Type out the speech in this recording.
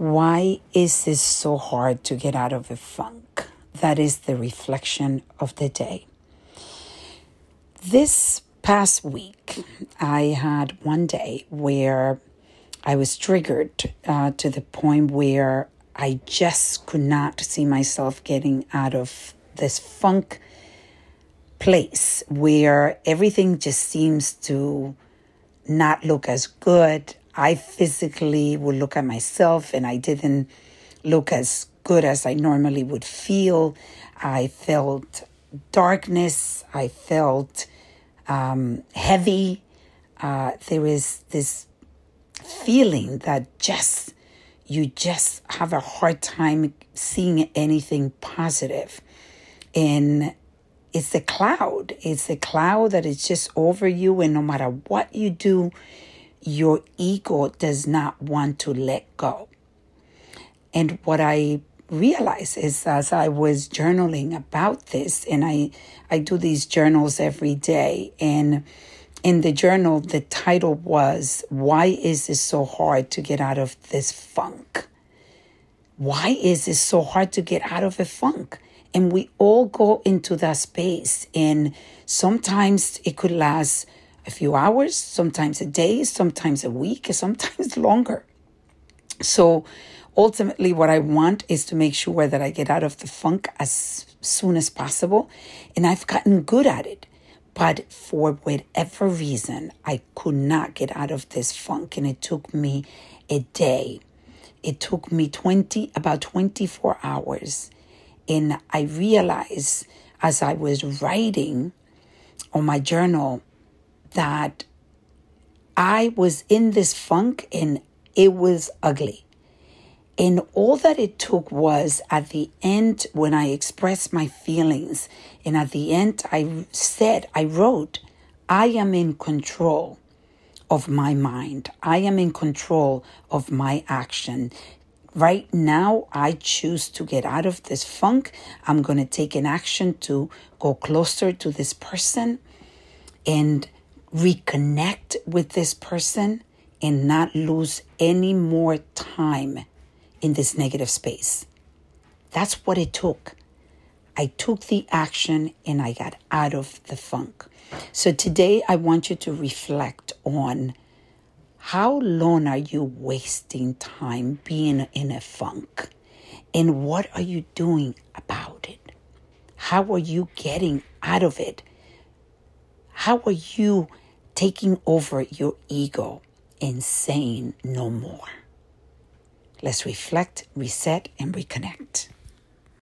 Why is this so hard to get out of a funk? That is the reflection of the day. This past week, I had one day where I was triggered uh, to the point where I just could not see myself getting out of this funk place where everything just seems to not look as good. I physically would look at myself and I didn't look as good as I normally would feel. I felt darkness. I felt um, heavy. Uh, there is this feeling that just you just have a hard time seeing anything positive. And it's a cloud. It's a cloud that is just over you, and no matter what you do, your ego does not want to let go. And what I realized is as I was journaling about this, and I, I do these journals every day, and in the journal, the title was, Why is it so hard to get out of this funk? Why is it so hard to get out of a funk? And we all go into that space. And sometimes it could last a few hours, sometimes a day, sometimes a week, sometimes longer. So ultimately, what I want is to make sure that I get out of the funk as soon as possible. And I've gotten good at it. But for whatever reason, I could not get out of this funk. And it took me a day. It took me 20, about 24 hours and I realized as I was writing on my journal that I was in this funk and it was ugly. And all that it took was at the end, when I expressed my feelings, and at the end, I said, I wrote, I am in control of my mind. I am in control of my action. Right now, I choose to get out of this funk. I'm going to take an action to go closer to this person and reconnect with this person and not lose any more time in this negative space. That's what it took. I took the action and I got out of the funk. So today I want you to reflect on how long are you wasting time being in a funk? And what are you doing about it? How are you getting out of it? How are you taking over your ego and saying no more? Let's reflect, reset, and reconnect.